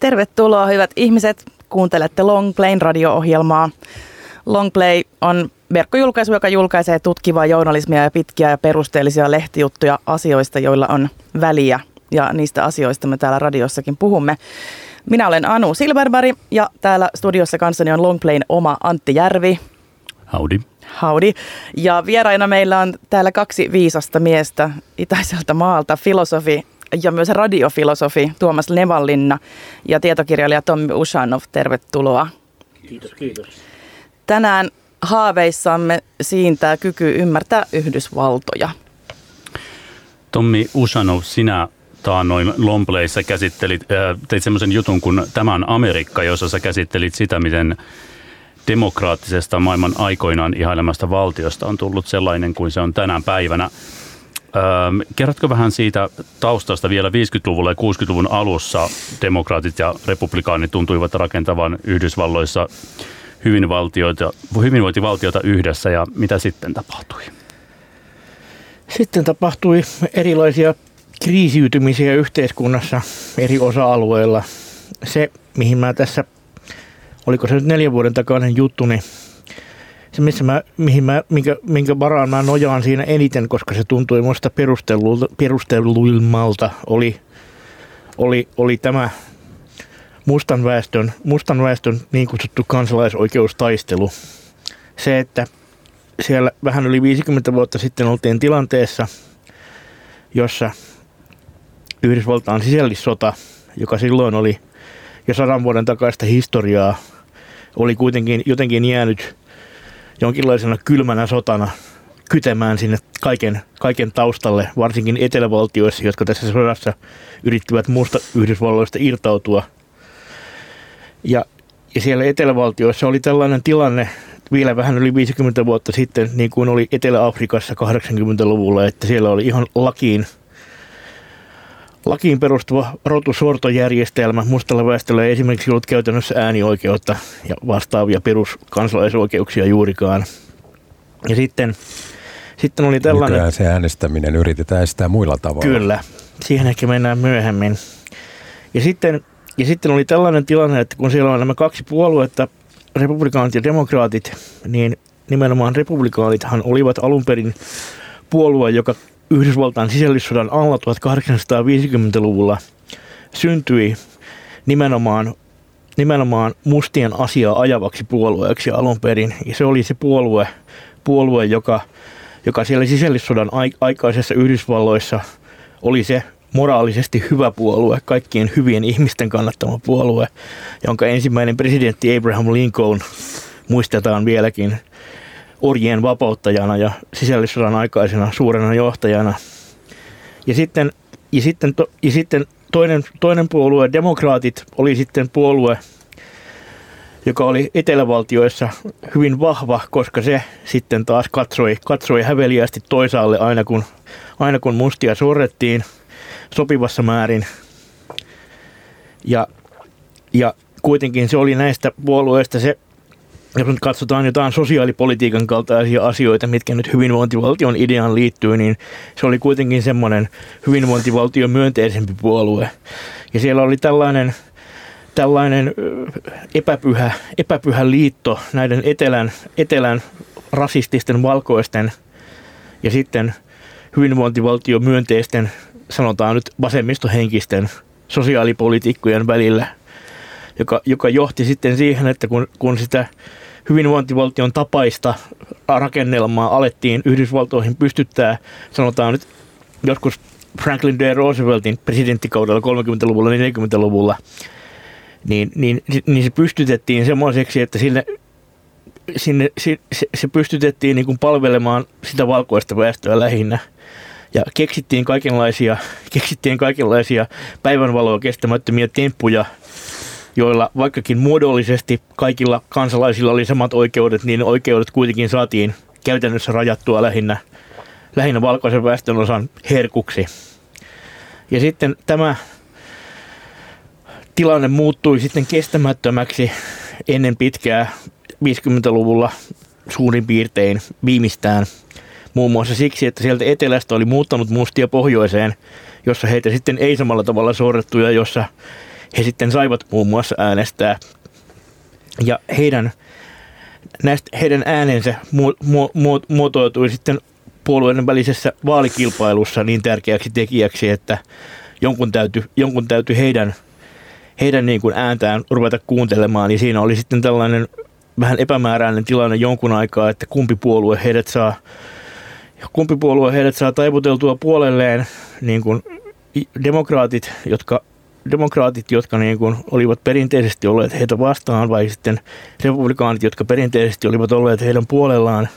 Tervetuloa hyvät ihmiset. Kuuntelette Longplayn radio-ohjelmaa. Longplay on verkkojulkaisu, joka julkaisee tutkivaa journalismia ja pitkiä ja perusteellisia lehtijuttuja asioista, joilla on väliä. Ja niistä asioista me täällä radiossakin puhumme. Minä olen Anu Silverberg ja täällä studiossa kanssani on Longplayn oma Antti Järvi. Howdy. Howdy. Ja vieraina meillä on täällä kaksi viisasta miestä itäiseltä maalta, filosofi ja myös radiofilosofi Tuomas Nevallinna ja tietokirjailija Tommi Ushanov. Tervetuloa. Kiitos, kiitos. Tänään haaveissamme siintää kyky ymmärtää Yhdysvaltoja. Tommi Ushanov, sinä taannoin Lompleissa käsittelit, äh, teit semmoisen jutun kuin Tämä on Amerikka, jossa sä käsittelit sitä, miten demokraattisesta maailman aikoinaan ihailemasta valtiosta on tullut sellainen kuin se on tänä päivänä. Öö, kerrotko vähän siitä taustasta vielä 50-luvulla ja 60-luvun alussa demokraatit ja republikaanit tuntuivat rakentavan Yhdysvalloissa hyvinvointivaltioita, hyvinvointivaltiota yhdessä ja mitä sitten tapahtui? Sitten tapahtui erilaisia kriisiytymisiä yhteiskunnassa eri osa-alueilla. Se, mihin mä tässä, oliko se nyt neljän vuoden takainen juttu, niin se, missä mä, mihin mä, minkä, minkä varaan mä nojaan siinä eniten, koska se tuntui musta perustelluilmalta, oli, oli, oli tämä mustan väestön, mustan väestön niin kutsuttu kansalaisoikeustaistelu. Se, että siellä vähän yli 50 vuotta sitten oltiin tilanteessa, jossa Yhdysvaltain sisällissota, joka silloin oli jo sadan vuoden takaista historiaa, oli kuitenkin jotenkin jäänyt jonkinlaisena kylmänä sotana kytemään sinne kaiken, kaiken taustalle, varsinkin etelävaltioissa, jotka tässä sodassa yrittivät muusta Yhdysvalloista irtautua. Ja, ja siellä etelävaltioissa oli tällainen tilanne vielä vähän yli 50 vuotta sitten, niin kuin oli Etelä-Afrikassa 80-luvulla, että siellä oli ihan lakiin lakiin perustuva rotusortojärjestelmä. Mustalla väestöllä ei esimerkiksi ollut käytännössä äänioikeutta ja vastaavia peruskansalaisoikeuksia juurikaan. Ja sitten, sitten oli tällainen... Nykyään se äänestäminen yritetään estää muilla tavoilla. Kyllä, siihen ehkä mennään myöhemmin. Ja sitten, ja sitten oli tällainen tilanne, että kun siellä on nämä kaksi puoluetta, republikaanit ja demokraatit, niin nimenomaan republikaanithan olivat alun perin puolue, joka Yhdysvaltain sisällissodan alla 1850-luvulla syntyi nimenomaan, nimenomaan mustien asiaa ajavaksi puolueeksi alun perin. Ja se oli se puolue, puolue joka, joka siellä sisällissodan aikaisessa Yhdysvalloissa oli se moraalisesti hyvä puolue, kaikkien hyvien ihmisten kannattama puolue, jonka ensimmäinen presidentti Abraham Lincoln muistetaan vieläkin orjien vapauttajana ja sisällissodan aikaisena suurena johtajana. Ja sitten, ja sitten, to, ja sitten toinen, toinen puolue, demokraatit, oli sitten puolue, joka oli etelävaltioissa hyvin vahva, koska se sitten taas katsoi, katsoi häveliästi toisaalle aina kun, aina kun mustia sorrettiin sopivassa määrin. Ja, ja kuitenkin se oli näistä puolueista se jos nyt katsotaan jotain sosiaalipolitiikan kaltaisia asioita, mitkä nyt hyvinvointivaltion ideaan liittyy, niin se oli kuitenkin semmoinen hyvinvointivaltion myönteisempi puolue. Ja siellä oli tällainen, tällainen epäpyhä, epäpyhä liitto näiden etelän, etelän rasististen valkoisten ja sitten hyvinvointivaltion myönteisten, sanotaan nyt vasemmistohenkisten sosiaalipolitiikkojen välillä, joka, joka johti sitten siihen, että kun, kun sitä hyvinvointivaltion tapaista rakennelmaa alettiin Yhdysvaltoihin pystyttää, sanotaan nyt joskus Franklin D. Rooseveltin presidenttikaudella 30-luvulla, 40-luvulla, niin, niin, niin se pystytettiin semmoiseksi, että sinne, sinne, se, se pystytettiin niin kuin palvelemaan sitä valkoista väestöä lähinnä. Ja keksittiin kaikenlaisia, keksittiin kaikenlaisia päivänvaloa kestämättömiä temppuja, joilla vaikkakin muodollisesti kaikilla kansalaisilla oli samat oikeudet, niin oikeudet kuitenkin saatiin käytännössä rajattua lähinnä, lähinnä valkoisen väestön osan herkuksi. Ja sitten tämä tilanne muuttui sitten kestämättömäksi ennen pitkää 50-luvulla suurin piirtein viimeistään. Muun muassa siksi, että sieltä etelästä oli muuttanut mustia pohjoiseen, jossa heitä sitten ei samalla tavalla sorrettu ja jossa he sitten saivat muun muassa äänestää. Ja heidän, näistä, heidän äänensä mu, mu, mu, muotoutui sitten puolueiden välisessä vaalikilpailussa niin tärkeäksi tekijäksi, että jonkun täytyy, jonkun täytyy heidän, heidän niin kuin ääntään ruveta kuuntelemaan, niin siinä oli sitten tällainen vähän epämääräinen tilanne jonkun aikaa, että kumpi puolue heidät saa, kumpi puolue heidät saa taivuteltua puolelleen, niin kuin demokraatit, jotka demokraatit, jotka niin kuin olivat perinteisesti olleet heitä vastaan, vai sitten republikaanit, jotka perinteisesti olivat olleet heidän puolellaan,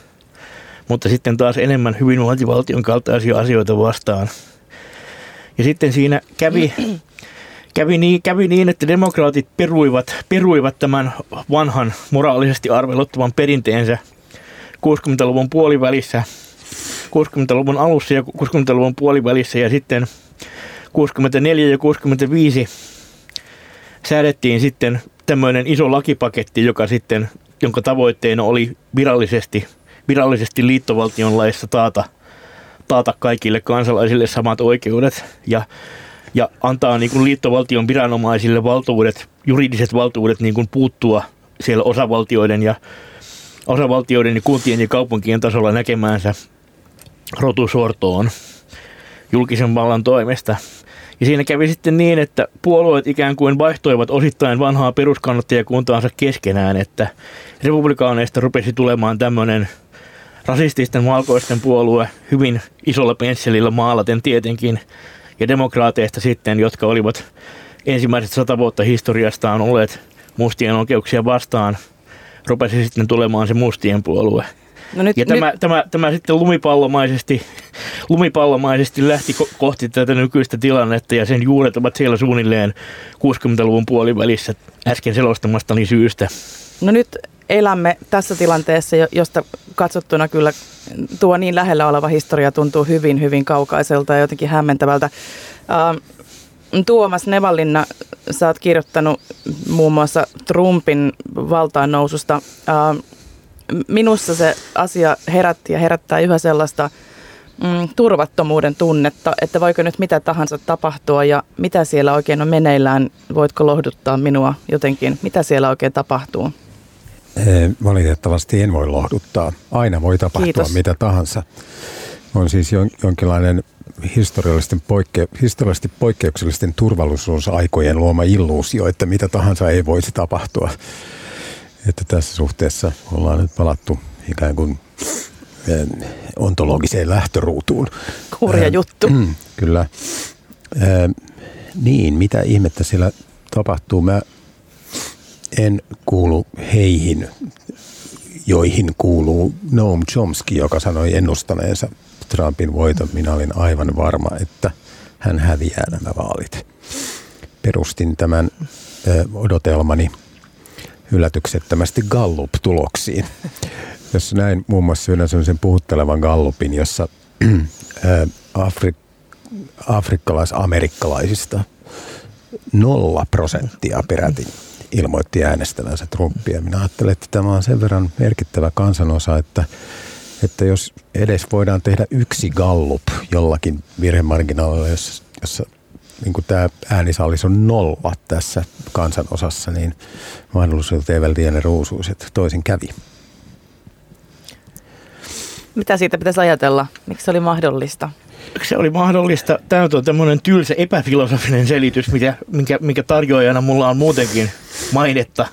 mutta sitten taas enemmän hyvinvointivaltion kaltaisia asioita vastaan. Ja sitten siinä kävi, kävi, niin, kävi niin, että demokraatit peruivat, peruivat tämän vanhan moraalisesti arveluttavan perinteensä 60-luvun puolivälissä, 60-luvun alussa ja 60-luvun puolivälissä ja sitten 64 ja 65 säädettiin sitten tämmöinen iso lakipaketti, joka sitten, jonka tavoitteena oli virallisesti, virallisesti liittovaltion laissa taata, taata kaikille kansalaisille samat oikeudet ja, ja antaa niin kuin liittovaltion viranomaisille valtuudet, juridiset valtuudet niin kuin puuttua siellä osavaltioiden ja osavaltioiden ja kuntien ja kaupunkien tasolla näkemäänsä rotusortoon julkisen vallan toimesta. Ja siinä kävi sitten niin, että puolueet ikään kuin vaihtoivat osittain vanhaa peruskannattajakuntaansa keskenään, että republikaaneista rupesi tulemaan tämmöinen rasististen valkoisten puolue hyvin isolla pensselillä maalaten tietenkin, ja demokraateista sitten, jotka olivat ensimmäiset sata vuotta historiastaan olleet mustien oikeuksia vastaan, rupesi sitten tulemaan se mustien puolue. No nyt, ja tämä, nyt... Tämä, tämä, sitten lumipallomaisesti, lumipallomaisesti lähti ko- kohti tätä nykyistä tilannetta ja sen juuret ovat siellä suunnilleen 60-luvun puolivälissä äsken selostamastani syystä. No nyt elämme tässä tilanteessa, josta katsottuna kyllä tuo niin lähellä oleva historia tuntuu hyvin, hyvin kaukaiselta ja jotenkin hämmentävältä. Uh, Tuomas Nevallinna, sä oot kirjoittanut muun muassa Trumpin valtaan noususta. Minussa se asia herätti ja herättää yhä sellaista mm, turvattomuuden tunnetta, että voiko nyt mitä tahansa tapahtua ja mitä siellä oikein on meneillään. Voitko lohduttaa minua jotenkin? Mitä siellä oikein tapahtuu? Valitettavasti en voi lohduttaa. Aina voi tapahtua Kiitos. mitä tahansa. On siis jonkinlainen historiallisten poikke, historiallisesti poikkeuksellisten turvallisuusaikojen luoma illuusio, että mitä tahansa ei voisi tapahtua. Että tässä suhteessa ollaan nyt palattu ikään kuin eh, ontologiseen lähtöruutuun. Kurja eh, juttu. Mm, kyllä. Eh, niin, mitä ihmettä siellä tapahtuu? Mä en kuulu heihin, joihin kuuluu Noam Chomsky, joka sanoi ennustaneensa Trumpin voiton. Minä olin aivan varma, että hän häviää nämä vaalit. Perustin tämän odotelmani – yllätyksettömästi Gallup-tuloksiin. Jos näin muun muassa yhden sellaisen puhuttelevan Gallupin, jossa Afri, afrikkalais-amerikkalaisista nolla prosenttia peräti ilmoitti äänestävänsä Trumpia. Minä ajattelen, että tämä on sen verran merkittävä kansanosa, että, että jos edes voidaan tehdä yksi gallup jollakin virhemarginaalilla, jossa, jossa niin kuin tämä äänisallis on nolla tässä kansanosassa, niin mahdollisuudet eivät liene ruusuiset. Toisin kävi. Mitä siitä pitäisi ajatella? Miksi se oli mahdollista? Se oli mahdollista. Tämä on tämmöinen tylsä epäfilosofinen selitys, mikä, minkä, minkä tarjoajana mulla on muutenkin mainetta.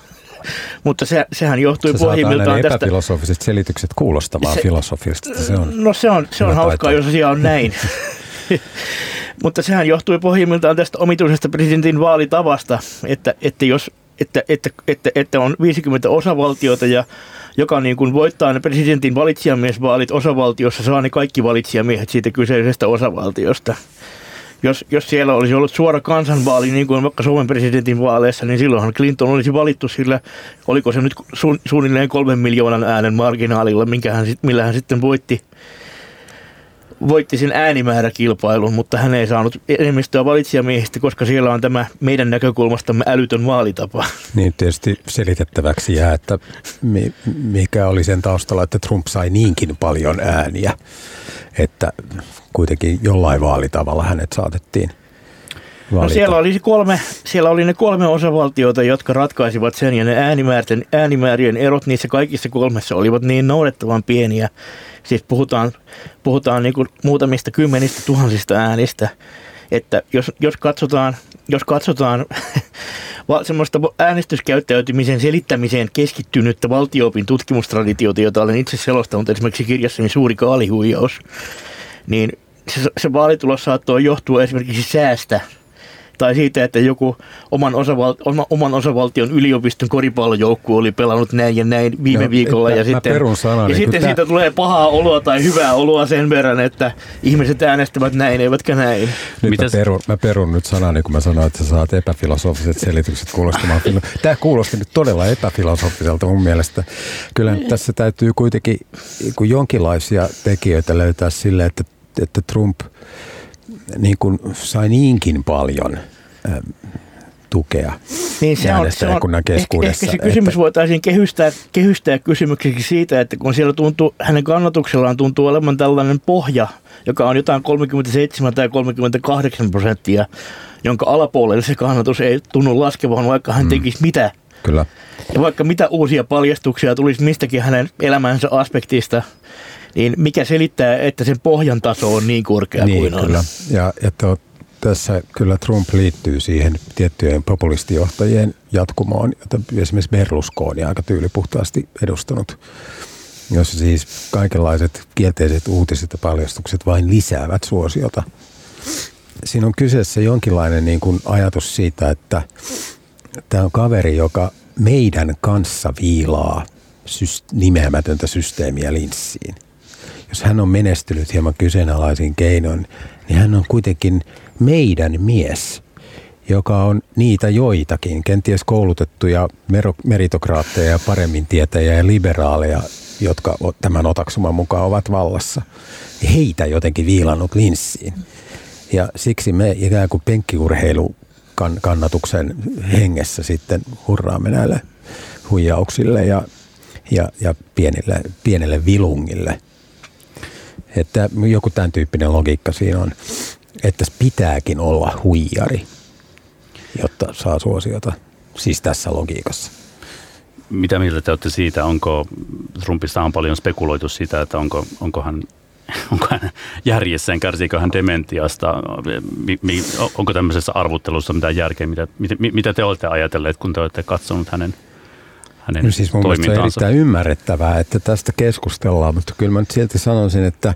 Mutta se, sehän johtui pohjimmiltaan tästä... epäfilosofiset selitykset kuulostamaan se, filosofista. Se on, no se on, se on hauskaa, jos asia on näin. Mutta sehän johtui pohjimmiltaan tästä omituisesta presidentin vaalitavasta, että, että jos että, että, että, että on 50 osavaltiota ja joka niin kuin voittaa ne presidentin valitsijamiesvaalit osavaltiossa, saa ne kaikki valitsijamiehet siitä kyseisestä osavaltiosta. Jos, jos siellä olisi ollut suora kansanvaali, niin kuin vaikka Suomen presidentin vaaleissa, niin silloinhan Clinton olisi valittu sillä, oliko se nyt su, suunnilleen kolmen miljoonan äänen marginaalilla, minkä hän, millä hän sitten voitti voitti sen äänimääräkilpailun, mutta hän ei saanut enemmistöä valitsijamiehistä, koska siellä on tämä meidän näkökulmastamme älytön vaalitapa. Niin tietysti selitettäväksi jää, että mikä oli sen taustalla, että Trump sai niinkin paljon ääniä, että kuitenkin jollain vaalitavalla hänet saatettiin No siellä, oli kolme, siellä oli ne kolme osavaltiota, jotka ratkaisivat sen ja ne äänimäärien, äänimäärien erot niissä kaikissa kolmessa olivat niin noudettavan pieniä. Siis puhutaan, puhutaan niin muutamista kymmenistä tuhansista äänistä. Että jos, jos katsotaan, jos katsotaan semmoista äänestyskäyttäytymisen selittämiseen keskittynyttä valtioopin tutkimustraditiota, jota olen itse selostanut esimerkiksi kirjassani Suuri kaalihuijaus, niin se, se vaalitulos saattoi johtua esimerkiksi säästä – tai siitä, että joku oman, osaval, oman osavaltion yliopiston koripallojoukkue oli pelannut näin ja näin viime no, viikolla. Ja sitten, sana, ja niin sitten siitä tämä... tulee pahaa oloa tai hyvää oloa sen verran, että ihmiset äänestävät näin, eivätkä näin. Nyt Mitäs? mä, perun, mä perun nyt sanani, kun mä sanoin, että sä saat epäfilosofiset selitykset kuulostamaan. Tämä kuulosti nyt todella epäfilosofiselta mun mielestä. Kyllä tässä täytyy kuitenkin jonkinlaisia tekijöitä löytää sille, että, että Trump – niin kuin sai niinkin paljon tukea niin se on, se on, keskuudessa. Ehkä, ehkä se kysymys että, voitaisiin kehystää, kehystää kysymykseksi siitä, että kun siellä tuntuu, hänen kannatuksellaan tuntuu olevan tällainen pohja, joka on jotain 37 tai 38 prosenttia, jonka alapuolelle se kannatus ei tunnu laskevan, vaikka hän mm. tekisi mitä. Kyllä. Ja vaikka mitä uusia paljastuksia tulisi mistäkin hänen elämänsä aspektista, niin mikä selittää, että sen pohjan taso on niin korkea niin, kuin kyllä. on? Ja, ja to, tässä kyllä Trump liittyy siihen tiettyjen populistijohtajien jatkumoon, jota esimerkiksi Berlusconi aika tyylipuhtaasti edustanut, jossa siis kaikenlaiset kielteiset uutiset ja paljastukset vain lisäävät suosiota. Siinä on kyseessä jonkinlainen niin kuin ajatus siitä, että tämä on kaveri, joka meidän kanssa viilaa nimeämätöntä systeemiä linssiin – jos hän on menestynyt hieman kyseenalaisin keinoin, niin hän on kuitenkin meidän mies, joka on niitä joitakin, kenties koulutettuja meritokraatteja ja paremmin tietäjiä ja liberaaleja, jotka tämän otaksuman mukaan ovat vallassa. Heitä jotenkin viilannut linssiin. Ja siksi me ikään kuin penkkiurheilu kannatuksen hengessä sitten hurraamme näille huijauksille ja, ja, ja pienille, pienelle vilungille – että joku tämän tyyppinen logiikka siinä on, että pitääkin olla huijari, jotta saa suosiota. Siis tässä logiikassa. Mitä mieltä te olette siitä? Onko Trumpista on paljon spekuloitu sitä, että onko, onko hän onko hän järjessään, kärsiikö hän dementiasta, onko tämmöisessä arvuttelussa mitään järkeä, mitä, mitä te olette ajatelleet, kun te olette katsonut hänen hänen no siis mun mielestä on erittäin ymmärrettävää, että tästä keskustellaan, mutta kyllä mä nyt silti sanoisin, että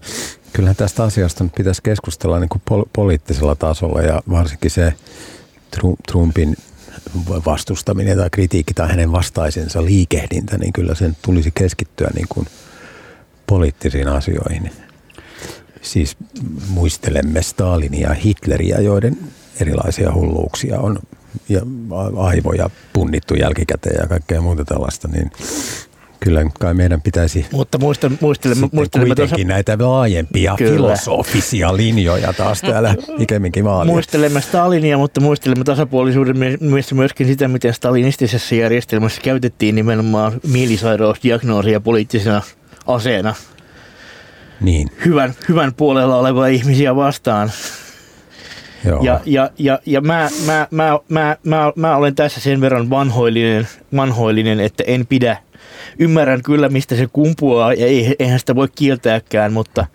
kyllähän tästä asiasta nyt pitäisi keskustella niin kuin pol- poliittisella tasolla ja varsinkin se Trumpin vastustaminen tai kritiikki tai hänen vastaisensa liikehdintä, niin kyllä sen tulisi keskittyä niin kuin poliittisiin asioihin. Siis muistelemme Stalinia ja Hitleriä, joiden erilaisia hulluuksia on ja aivoja punnittu jälkikäteen ja kaikkea muuta tällaista, niin kyllä kai meidän pitäisi Mutta muistel, muistelemme, muistelemme kuitenkin tuossa... näitä laajempia kyllä. filosofisia linjoja taas täällä ikemminkin vaalia. Muistelemme Stalinia, mutta muistelemme tasapuolisuuden missä myöskin sitä, miten stalinistisessa järjestelmässä käytettiin nimenomaan mielisairausdiagnoosia poliittisena aseena. Niin. Hyvän, hyvän puolella olevia ihmisiä vastaan. Joo. Ja, ja, ja, ja mä, mä, mä, mä, mä, mä, olen tässä sen verran vanhoillinen, vanhoillinen, että en pidä ymmärrän kyllä, mistä se kumpuaa, ja eihän sitä voi kieltääkään, mutta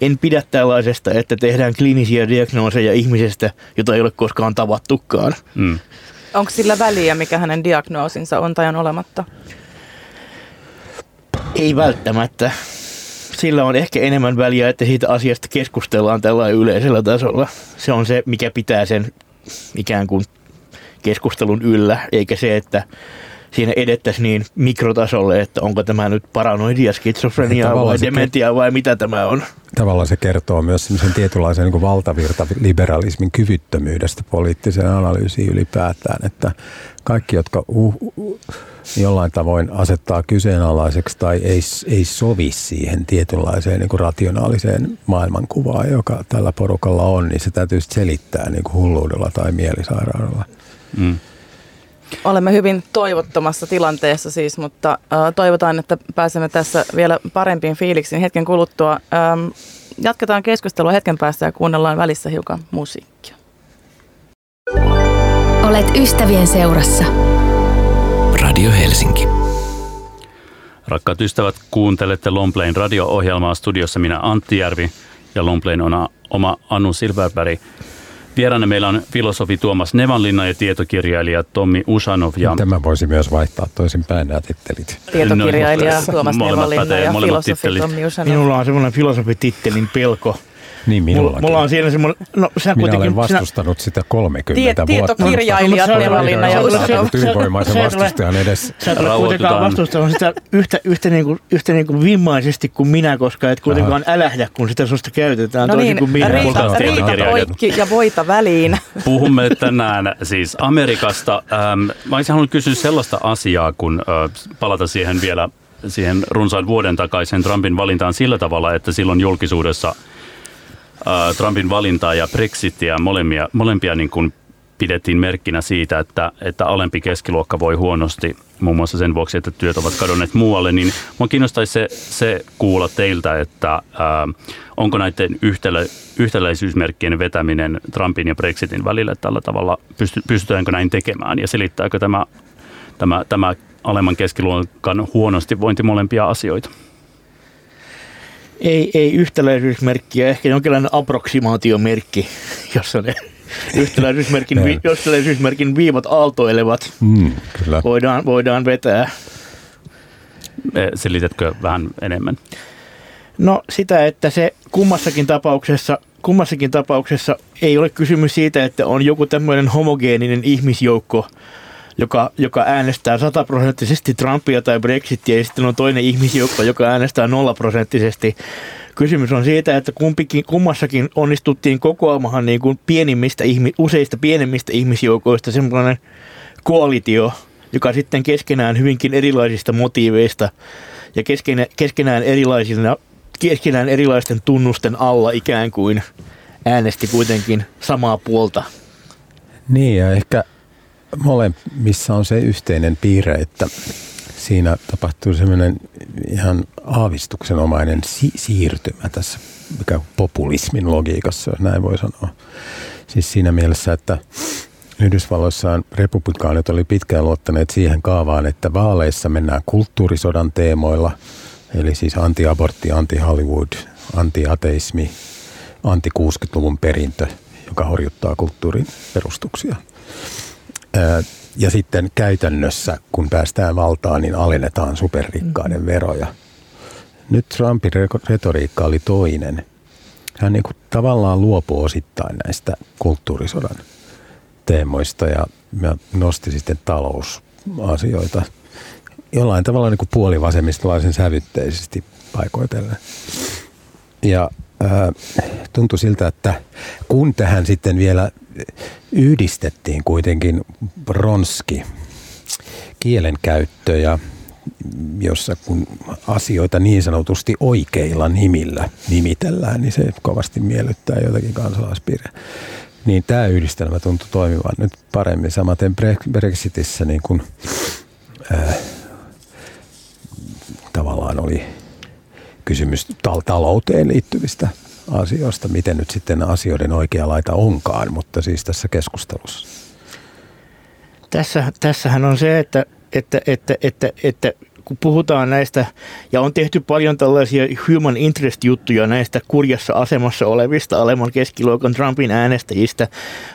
en pidä tällaisesta, että tehdään kliinisiä diagnooseja ihmisestä, jota ei ole koskaan tavattukaan. Mm. Onko sillä väliä, mikä hänen diagnoosinsa on tai on olematta? Ei välttämättä sillä on ehkä enemmän väliä, että siitä asiasta keskustellaan tällä yleisellä tasolla. Se on se, mikä pitää sen ikään kuin keskustelun yllä, eikä se, että siinä edettäisiin niin mikrotasolle, että onko tämä nyt paranoidia, skitsofreniaa vai dementia vai mitä tämä on. Tavallaan se kertoo myös semmoisen tietynlaisen niin valtavirta liberalismin kyvyttömyydestä poliittiseen analyysiin ylipäätään, että kaikki, jotka uh, uh, jollain tavoin asettaa kyseenalaiseksi tai ei, ei sovi siihen tietynlaiseen niin kuin rationaaliseen maailmankuvaan, joka tällä porukalla on, niin se täytyy selittää niin kuin hulluudella tai mielisairaudella. Mm. Olemme hyvin toivottomassa tilanteessa siis, mutta äh, toivotaan, että pääsemme tässä vielä parempiin fiiliksiin hetken kuluttua. Ähm, jatketaan keskustelua hetken päästä ja kuunnellaan välissä hiukan musiikkia. Olet ystävien seurassa. Radio Helsinki. Rakkaat ystävät, kuuntelette Lomplain radio-ohjelmaa studiossa minä Antti Järvi ja Lomplain on oma Anu Silverberg. Vieraana meillä on filosofi Tuomas Nevanlinna ja tietokirjailija Tommi Usanov. Ja... Tämä voisi myös vaihtaa toisinpäin nämä tittelit. Tietokirjailija no, Tuomas Nevanlinna ja filosofi Tommi Usanov. Minulla on semmoinen filosofitittelin pelko – niin minullakin. Mulla on siinä semmoinen... No, sä Minä olen vastustanut sinä, sitä 30 Tiet, vuotta. Tietokirjailijat no, Nevalinna ja. Ylivoimaisen vastustajan edes. Sä et ole kuitenkaan vastustanut sitä yhtä, yhtä, niin kuin, yhtä niin kuin vimmaisesti kuin minä, koska et kuitenkaan Aha. älähdä, kun sitä susta käytetään no niin, kuin minä. Riita, riita poikki ja voita väliin. Puhumme tänään siis Amerikasta. Ähm, mä olisin halunnut kysyä sellaista asiaa, kun äh, palata siihen vielä siihen runsaan vuoden takaisin Trumpin valintaan sillä tavalla, että silloin julkisuudessa – Äh, Trumpin valintaa ja Brexitia. Molempia, molempia niin kuin pidettiin merkkinä siitä, että, että alempi keskiluokka voi huonosti, muun muassa sen vuoksi, että työt ovat kadonneet muualle, niin minua kiinnostaisi se, se kuulla teiltä, että ää, äh, onko näiden yhtälä, yhtäläisyysmerkkien vetäminen Trumpin ja Brexitin välillä tällä tavalla, pysty, pystytäänkö näin tekemään? Ja selittääkö tämä, tämä, tämä alemman keskiluokan huonosti vointi molempia asioita? Ei, ei yhtäläisyysmerkkiä, ehkä jonkinlainen approksimaatiomerkki, jossa ne yhtäläisyysmerkin, vi, yhtäläisyysmerkin viivat aaltoilevat. Mm, kyllä. Voidaan, voidaan vetää. Selitätkö vähän enemmän? No sitä, että se kummassakin tapauksessa, kummassakin tapauksessa ei ole kysymys siitä, että on joku tämmöinen homogeeninen ihmisjoukko, joka, joka äänestää sataprosenttisesti Trumpia tai Brexitia, ja sitten on toinen ihmisjoukko, joka äänestää nollaprosenttisesti. Kysymys on siitä, että kumpikin, kummassakin onnistuttiin kokoamaan niin kuin pienimmistä, useista pienemmistä ihmisjoukoista semmoinen koalitio, joka sitten keskenään hyvinkin erilaisista motiiveista ja keskenään, keskenään, erilaisina, keskenään erilaisten tunnusten alla ikään kuin äänesti kuitenkin samaa puolta. Niin ja ehkä molemmissa on se yhteinen piirre, että siinä tapahtuu semmoinen ihan aavistuksenomainen si- siirtymä tässä mikä populismin logiikassa, jos näin voi sanoa. Siis siinä mielessä, että Yhdysvalloissa republikaanit oli pitkään luottaneet siihen kaavaan, että vaaleissa mennään kulttuurisodan teemoilla, eli siis anti-abortti, anti-Hollywood, anti-ateismi, anti-60-luvun perintö, joka horjuttaa kulttuurin perustuksia. Ja sitten käytännössä, kun päästään valtaan, niin alennetaan superrikkaiden mm-hmm. veroja. Nyt Trumpin retoriikka oli toinen. Hän niin kuin tavallaan luopuu osittain näistä kulttuurisodan teemoista ja nosti sitten talousasioita jollain tavalla niin kuin puolivasemmistolaisen sävytteisesti paikoitellen. Ja ää, tuntui siltä, että kun tähän sitten vielä yhdistettiin kuitenkin bronski kielenkäyttö ja jossa kun asioita niin sanotusti oikeilla nimillä nimitellään, niin se kovasti miellyttää jotakin kansalaispiiriä. Niin tämä yhdistelmä tuntui toimivan nyt paremmin. Samaten Brexitissä niin kuin, äh, tavallaan oli kysymys talouteen liittyvistä asioista, miten nyt sitten asioiden oikea laita onkaan, mutta siis tässä keskustelussa. Tässä, tässähän on se, että, että, että, että, että kun puhutaan näistä, ja on tehty paljon tällaisia human interest-juttuja näistä kurjassa asemassa olevista alemman keskiluokan Trumpin äänestäjistä,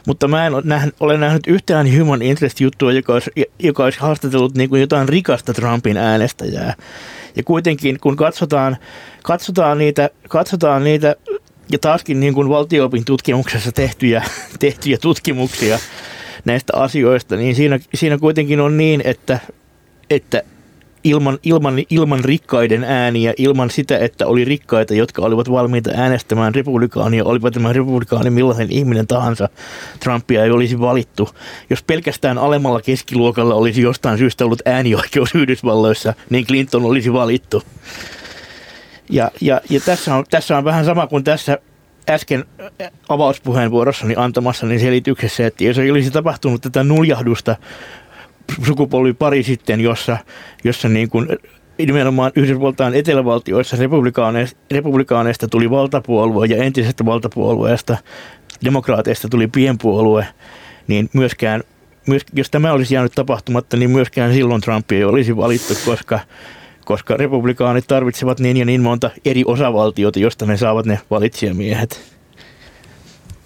mutta mä en ole nähnyt yhtään human interest-juttua, joka olisi, joka olisi haastatellut niin kuin jotain rikasta Trumpin äänestäjää. Ja kuitenkin, kun katsotaan, katsotaan, niitä, katsotaan niitä ja taaskin niin kuin valtioopin tutkimuksessa tehtyjä, tehtyjä tutkimuksia näistä asioista, niin siinä, siinä kuitenkin on niin, että, että ilman, ilman, ilman rikkaiden ääniä, ilman sitä, että oli rikkaita, jotka olivat valmiita äänestämään republikaania, olivat tämä republikaani millainen ihminen tahansa, Trumpia ei olisi valittu. Jos pelkästään alemmalla keskiluokalla olisi jostain syystä ollut äänioikeus Yhdysvalloissa, niin Clinton olisi valittu. Ja, ja, ja tässä, on, tässä on vähän sama kuin tässä äsken avauspuheenvuorossani antamassani selityksessä, että jos ei olisi tapahtunut tätä nuljahdusta sukupolvi pari sitten, jossa, jossa niin kuin nimenomaan Yhdysvaltain etelävaltioissa republikaaneista, republikaaneista tuli valtapuolue ja entisestä valtapuolueesta demokraateista tuli pienpuolue, niin myöskään myös, jos tämä olisi jäänyt tapahtumatta, niin myöskään silloin Trump ei olisi valittu, koska, koska republikaanit tarvitsevat niin ja niin monta eri osavaltiota, josta ne saavat ne valitsijamiehet.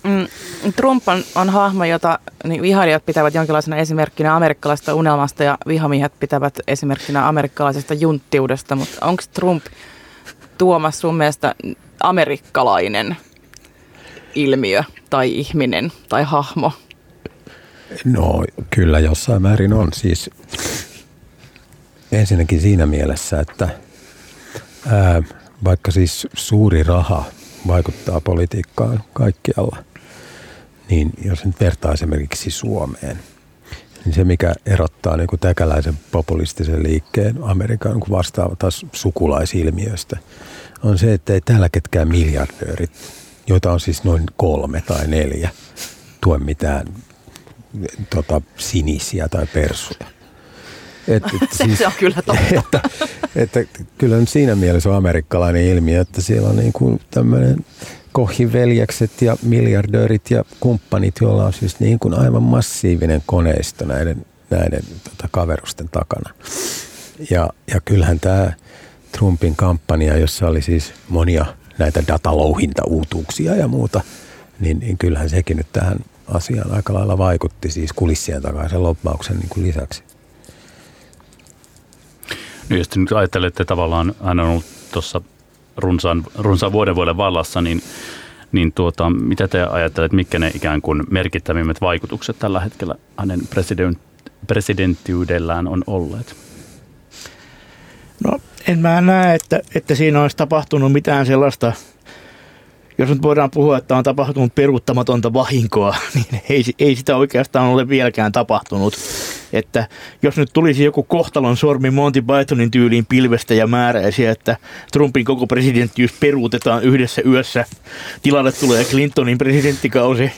Mm, Trump on, on hahmo, jota niin vihailijat pitävät jonkinlaisena esimerkkinä amerikkalaisesta unelmasta ja vihamiehet pitävät esimerkkinä amerikkalaisesta junttiudesta, mutta onko Trump Tuomas sun mielestä amerikkalainen ilmiö tai ihminen tai hahmo? No kyllä jossain määrin on. Siis ensinnäkin siinä mielessä, että ää, vaikka siis suuri raha vaikuttaa politiikkaan kaikkialla, niin jos nyt vertaa esimerkiksi Suomeen, niin se mikä erottaa niin täkäläisen populistisen liikkeen Amerikan niin vastaava taas sukulaisilmiöstä, on se, että ei täällä ketkään miljardöörit, joita on siis noin kolme tai neljä, tue mitään tota, sinisiä tai persuja. Et, et, siis, se on kyllä totta. Että, että, että kyllä nyt siinä mielessä on amerikkalainen ilmiö, että siellä on niin kuin tämmöinen kohiveljekset ja miljardöörit ja kumppanit, joilla on siis niin kuin aivan massiivinen koneisto näiden, näiden tota, kaverusten takana. Ja, ja kyllähän tämä Trumpin kampanja, jossa oli siis monia näitä datalouhintauutuuksia ja muuta, niin, niin kyllähän sekin nyt tähän asiaan aika lailla vaikutti siis kulissien takaisin loppauksen niin kuin lisäksi. No jos nyt ajattelette tavallaan, hän on ollut tuossa runsaan, runsaan vuoden vuoden vallassa, niin, niin tuota, mitä te ajattelette, mitkä ne ikään kuin merkittävimmät vaikutukset tällä hetkellä hänen president, presidenttiydellään on olleet? No en mä näe, että, että siinä olisi tapahtunut mitään sellaista jos nyt voidaan puhua, että on tapahtunut peruuttamatonta vahinkoa, niin ei, ei sitä oikeastaan ole vieläkään tapahtunut. Että jos nyt tulisi joku kohtalon sormi Monty Pythonin tyyliin pilvestä ja määräisi, että Trumpin koko presidenttiys peruutetaan yhdessä yössä, tilalle tulee Clintonin presidenttikausi,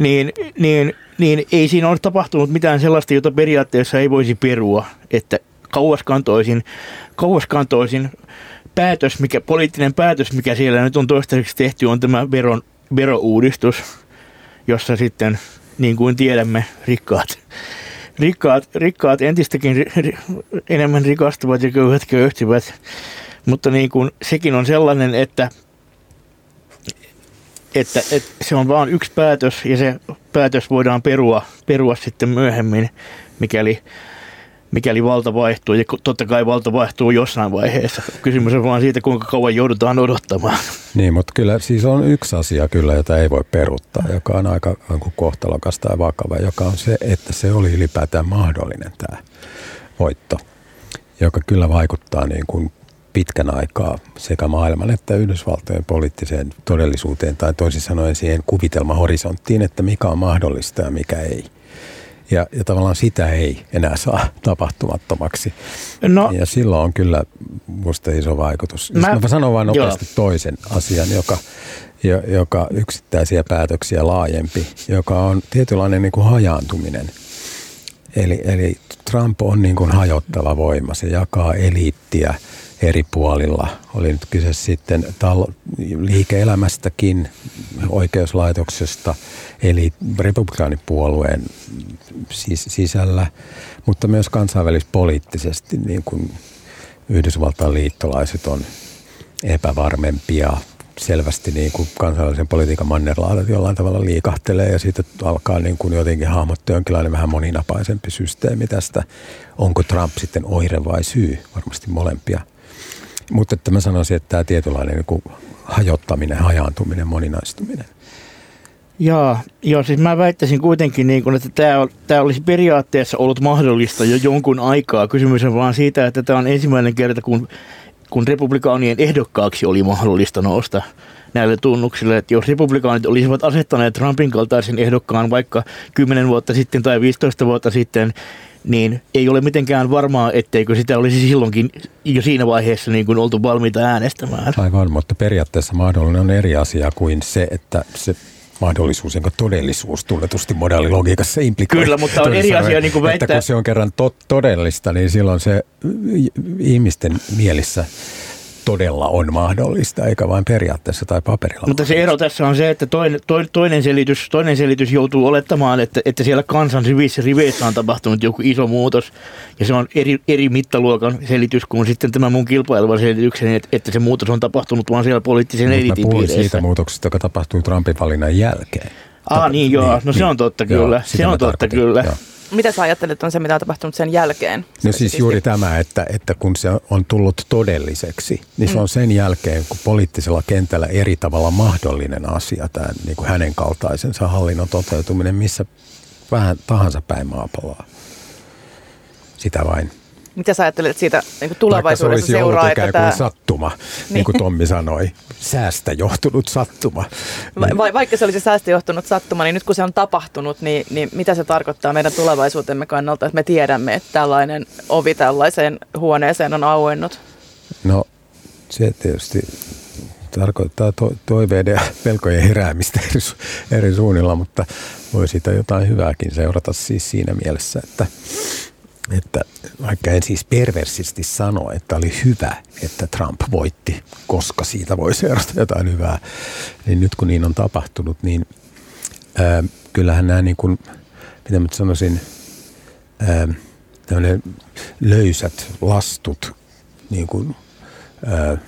niin, niin, niin ei siinä ole tapahtunut mitään sellaista, jota periaatteessa ei voisi perua, että kauaskantoisin, kauaskantoisin päätös, mikä, poliittinen päätös, mikä siellä nyt on toistaiseksi tehty, on tämä veron, verouudistus, jossa sitten, niin kuin tiedämme, rikkaat, rikkaat, rikkaat entistäkin ri, ri, enemmän rikastuvat ja köyhät köyhtyvät. Mutta niin kuin, sekin on sellainen, että, että, että se on vain yksi päätös ja se päätös voidaan perua, perua sitten myöhemmin, mikäli mikäli valta vaihtuu. Ja totta kai valta vaihtuu jossain vaiheessa. Kysymys on vaan siitä, kuinka kauan joudutaan odottamaan. Niin, mutta kyllä siis on yksi asia kyllä, jota ei voi peruttaa, joka on aika kohtalokas tai vakava, joka on se, että se oli ylipäätään mahdollinen tämä voitto, joka kyllä vaikuttaa niin kuin pitkän aikaa sekä maailman että Yhdysvaltojen poliittiseen todellisuuteen tai toisin sanoen siihen kuvitelmahorisonttiin, että mikä on mahdollista ja mikä ei. Ja, ja tavallaan sitä ei enää saa tapahtumattomaksi. No, ja silloin on kyllä minusta iso vaikutus. Mä, mä sanon vain nopeasti joo. toisen asian, joka, joka yksittäisiä päätöksiä laajempi, joka on tietynlainen niin kuin hajaantuminen. Eli, eli Trump on niin kuin hajottava voima. Se jakaa eliittiä eri puolilla. Oli nyt kyse sitten tal- liike-elämästäkin, oikeuslaitoksesta, eli republikaanipuolueen sis- sisällä, mutta myös kansainvälispoliittisesti niin kuin Yhdysvaltain liittolaiset on epävarmempia, selvästi niin kuin kansainvälisen politiikan mannerlaadat jollain tavalla liikahtelee ja siitä alkaa niin kuin jotenkin hahmottaa jonkinlainen vähän moninapaisempi systeemi tästä. Onko Trump sitten oire vai syy? Varmasti molempia. Mutta että mä sanoisin, että tämä tietynlainen niin hajottaminen, hajaantuminen, moninaistuminen. Joo, joo, siis mä väittäisin kuitenkin, niin kun, että tämä olisi periaatteessa ollut mahdollista jo jonkun aikaa. Kysymys on vaan siitä, että tämä on ensimmäinen kerta, kun, kun republikaanien ehdokkaaksi oli mahdollista nousta näille tunnuksille. Että jos republikaanit olisivat asettaneet Trumpin kaltaisen ehdokkaan vaikka 10 vuotta sitten tai 15 vuotta sitten, niin ei ole mitenkään varmaa, etteikö sitä olisi silloinkin jo siinä vaiheessa niin kuin oltu valmiita äänestämään. Aivan, mutta periaatteessa mahdollinen on eri asia kuin se, että se mahdollisuus, jonka todellisuus tunnetusti modaalilogiikassa implikoi. Kyllä, mutta on eri asia niin kuin väittää. Että kun se on kerran to- todellista, niin silloin se ihmisten mielissä todella on mahdollista, eikä vain periaatteessa tai paperilla. Mutta se ero tässä on se, että toinen, toinen, selitys, toinen selitys joutuu olettamaan, että, että siellä kansan rivissä riveissä on tapahtunut joku iso muutos, ja se on eri, eri mittaluokan selitys kuin sitten tämä mun kilpaileva selitykseni, että, että se muutos on tapahtunut vaan siellä poliittisen eliitin siitä muutoksesta, joka tapahtui Trumpin valinnan jälkeen. Ah niin joo, niin, no se on totta niin, kyllä, joo, se on totta kyllä. Joo. Mitä sä ajattelet on se, mitä on tapahtunut sen jälkeen? No siis juuri tämä, että, että kun se on tullut todelliseksi, niin se mm. on sen jälkeen, kun poliittisella kentällä eri tavalla mahdollinen asia, tämä niin kuin hänen kaltaisensa hallinnon toteutuminen, missä vähän tahansa päin maapalloa. Sitä vain. Mitä sä ajattelet siitä niin tulevaisuudessa seuraa? Että tämä... sattuma, niin. niin kuin Tommi sanoi, säästä johtunut sattuma. Va- va- vaikka se olisi säästä johtunut sattuma, niin nyt kun se on tapahtunut, niin, niin mitä se tarkoittaa meidän tulevaisuutemme kannalta, että me tiedämme, että tällainen ovi tällaiseen huoneeseen on auennut? No se tietysti tarkoittaa to- toiveiden ja pelkojen heräämistä eri, eri suunnilla, mutta voi siitä jotain hyvääkin seurata siis siinä mielessä, että että vaikka en siis perversisti sano, että oli hyvä, että Trump voitti, koska siitä voi seurata jotain hyvää, niin nyt kun niin on tapahtunut, niin ää, kyllähän nämä niin kuin, mitä mä sanoisin, ää, löysät lastut niin kuin, ää,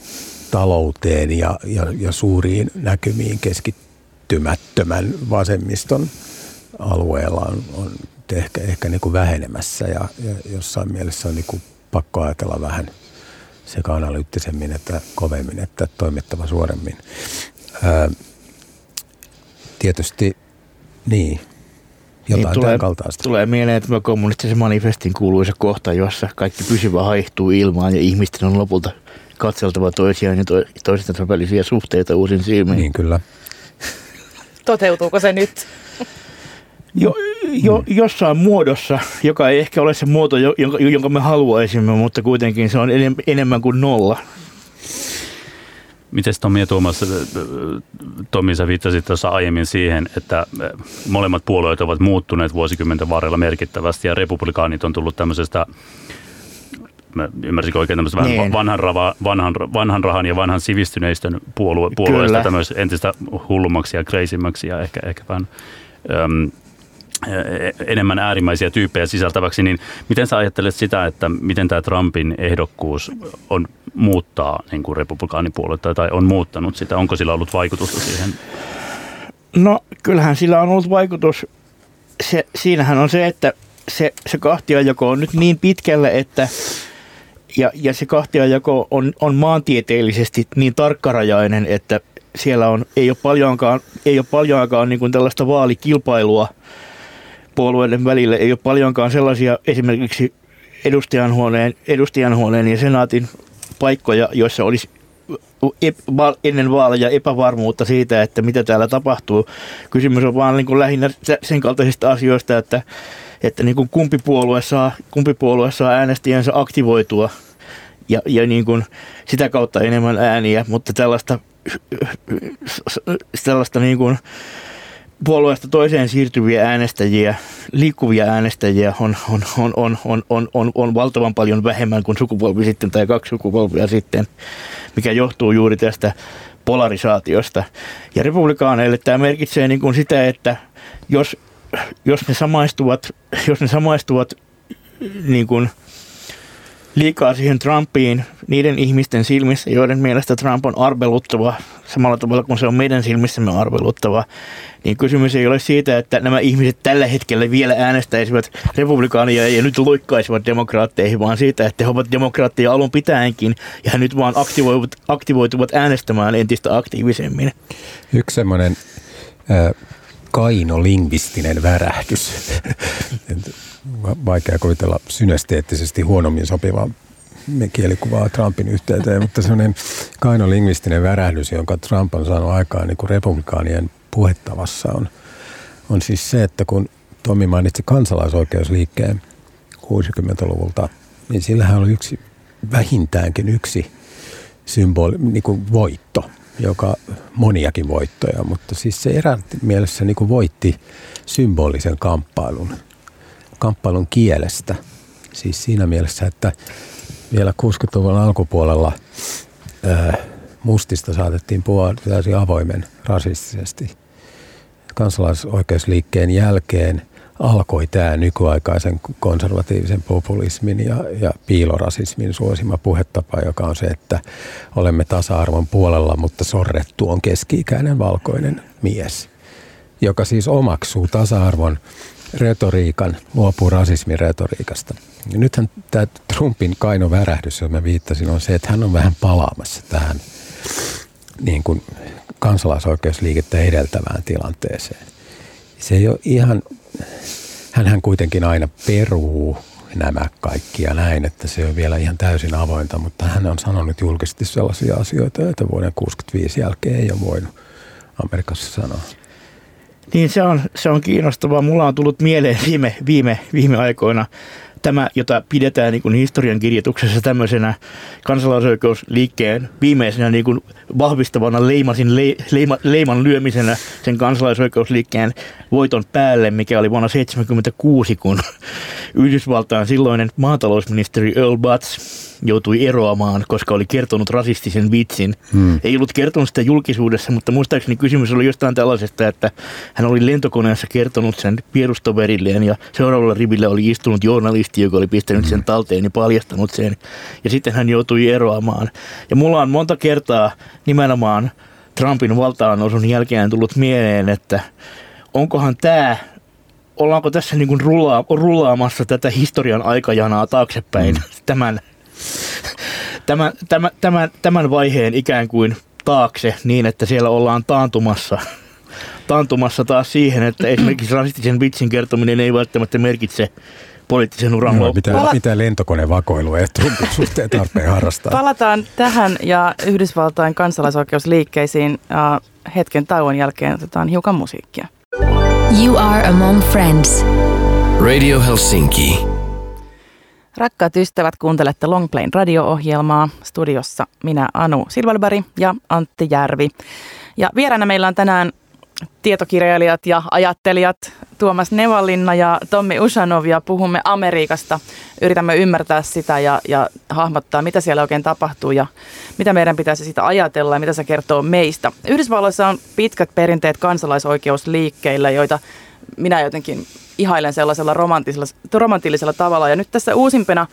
talouteen ja, ja, ja suuriin näkymiin keskittymättömän vasemmiston alueella on, on ehkä, ehkä niin kuin vähenemässä ja, ja jossain mielessä on niin kuin pakko ajatella vähän sekä analyyttisemmin että kovemmin, että toimittava suoremmin. Ää, tietysti niin, jotain niin tulee, kaltaista. Tulee mieleen tämä kommunistisen manifestin kuuluisa kohta, jossa kaikki pysyvä haihtuu ilmaan ja ihmisten on lopulta katseltava toisiaan ja to, toistensa välisiä suhteita uusin silmin. Niin kyllä. Toteutuuko se nyt? Jo, jo, jossain muodossa, joka ei ehkä ole se muoto, jonka, jonka me haluaisimme, mutta kuitenkin se on enemmän kuin nolla. Miten Tomi ja Tuomas, Tomi sä viittasit tuossa aiemmin siihen, että molemmat puolueet ovat muuttuneet vuosikymmenten varrella merkittävästi ja republikaanit on tullut tämmöisestä mä ymmärsinkö oikein tämmöistä niin. vanhan, rava, vanhan, vanhan rahan ja vanhan sivistyneistön puolue, puolueesta tämmöistä entistä hullummaksi ja kreisimmäksi ja ehkä, ehkä vähän äm, enemmän äärimmäisiä tyyppejä sisältäväksi, niin miten sä ajattelet sitä, että miten tämä Trumpin ehdokkuus on muuttaa niin kuin republikaanipuoletta tai on muuttanut sitä? Onko sillä ollut vaikutusta siihen? No kyllähän sillä on ollut vaikutus. Se, siinähän on se, että se, se kahtiajako on nyt niin pitkälle, että ja, ja se kahtiajako on, on maantieteellisesti niin tarkkarajainen, että siellä on, ei ole paljonkaan, ei ole paljonkaan niin kuin tällaista vaalikilpailua – puolueiden välille ei ole paljonkaan sellaisia esimerkiksi edustajanhuoneen, edustajanhuoneen ja senaatin paikkoja, joissa olisi ennen vaaleja epävarmuutta siitä, että mitä täällä tapahtuu. Kysymys on vaan niin kuin lähinnä sen kaltaisista asioista, että, että niin kuin kumpi, puolue saa, kumpi puolue saa äänestäjänsä aktivoitua ja, ja niin kuin sitä kautta enemmän ääniä, mutta tällaista, tällaista niin kuin puolueesta toiseen siirtyviä äänestäjiä, liikkuvia äänestäjiä on, on, on, on, on, on, on, on valtavan paljon vähemmän kuin sukupolvi sitten tai kaksi sukupolvia sitten, mikä johtuu juuri tästä polarisaatiosta. Ja republikaaneille tämä merkitsee niin kuin sitä, että jos, jos ne samaistuvat, jos ne samaistuvat niin kuin – liikaa siihen Trumpiin niiden ihmisten silmissä, joiden mielestä Trump on arveluttava samalla tavalla kuin se on meidän silmissämme arveluttava, niin kysymys ei ole siitä, että nämä ihmiset tällä hetkellä vielä äänestäisivät republikaania ja nyt loikkaisivat demokraatteihin, vaan siitä, että he ovat demokraatteja alun pitäenkin ja he nyt vaan aktivoivat, aktivoituvat äänestämään entistä aktiivisemmin. Yksi semmoinen äh, kainolingvistinen värähdys. Vaikea kuvitella synesteettisesti huonommin sopivaa kielikuvaa Trumpin yhteyteen, mutta sellainen kainolingvistinen värähdys, jonka Trump on saanut aikaan niin kuin republikaanien puhettavassa on, on siis se, että kun Tomi mainitsi kansalaisoikeusliikkeen 60-luvulta, niin sillähän oli yksi, vähintäänkin yksi symboli, niin kuin voitto, joka moniakin voittoja, mutta siis se erään mielessä niin kuin voitti symbolisen kamppailun, kamppailun kielestä. Siis siinä mielessä, että vielä 60-luvun alkupuolella äh, mustista saatettiin puhua täysin avoimen rasistisesti. Kansalaisoikeusliikkeen jälkeen alkoi tämä nykyaikaisen konservatiivisen populismin ja, ja piilorasismin suosima puhetapa, joka on se, että olemme tasa-arvon puolella, mutta sorrettu on keski-ikäinen valkoinen mies, joka siis omaksuu tasa-arvon retoriikan, luopuu rasismin retoriikasta. Ja nythän tämä Trumpin kaino värähdys, johon mä viittasin, on se, että hän on vähän palaamassa tähän niin kuin kansalaisoikeusliikettä edeltävään tilanteeseen. Se ei ole ihan, hän kuitenkin aina peruu nämä kaikki ja näin, että se on vielä ihan täysin avointa, mutta hän on sanonut julkisesti sellaisia asioita, joita vuoden 65 jälkeen ei ole voinut Amerikassa sanoa. Niin se on, se on kiinnostavaa. Mulla on tullut mieleen viime, viime, viime aikoina tämä, jota pidetään niin kuin historian kirjoituksessa tämmöisenä kansalaisoikeusliikkeen viimeisenä niin kuin vahvistavana leimasin, le, leima, leiman lyömisenä sen kansalaisoikeusliikkeen voiton päälle, mikä oli vuonna 1976, kun Yhdysvaltain silloinen maatalousministeri Earl Butz joutui eroamaan, koska oli kertonut rasistisen vitsin. Hmm. Ei ollut kertonut sitä julkisuudessa, mutta muistaakseni kysymys oli jostain tällaisesta, että hän oli lentokoneessa kertonut sen pierustoverilleen ja seuraavalla rivillä oli istunut journalisti, joka oli pistänyt hmm. sen talteen ja paljastanut sen. Ja sitten hän joutui eroamaan. Ja mulla on monta kertaa nimenomaan Trumpin valtaanosun jälkeen tullut mieleen, että onkohan tämä ollaanko tässä niin kuin rullaa, rullaamassa tätä historian aikajanaa taaksepäin mm. tämän tämän, tämän, tämän, tämän vaiheen ikään kuin taakse niin, että siellä ollaan taantumassa, taantumassa taas siihen, että esimerkiksi rasistisen vitsin kertominen ei välttämättä merkitse poliittisen uran no, mitä, Pala- mitä lentokonevakoilua ei suhteen tarpeen harrastaa. Palataan tähän ja Yhdysvaltain kansalaisoikeusliikkeisiin. Uh, hetken tauon jälkeen otetaan hiukan musiikkia. You are among friends. Radio Helsinki. Rakkaat ystävät, kuuntelette Longplain radio-ohjelmaa. Studiossa minä Anu Silvalbari ja Antti Järvi. Ja vieraana meillä on tänään tietokirjailijat ja ajattelijat Tuomas Nevalinna ja Tommi Usanov ja puhumme Amerikasta. Yritämme ymmärtää sitä ja, ja hahmottaa, mitä siellä oikein tapahtuu ja mitä meidän pitäisi sitä ajatella ja mitä se kertoo meistä. Yhdysvalloissa on pitkät perinteet kansalaisoikeusliikkeillä, joita minä jotenkin ihailen sellaisella romanttisella, romanttisella tavalla. Ja nyt tässä uusimpana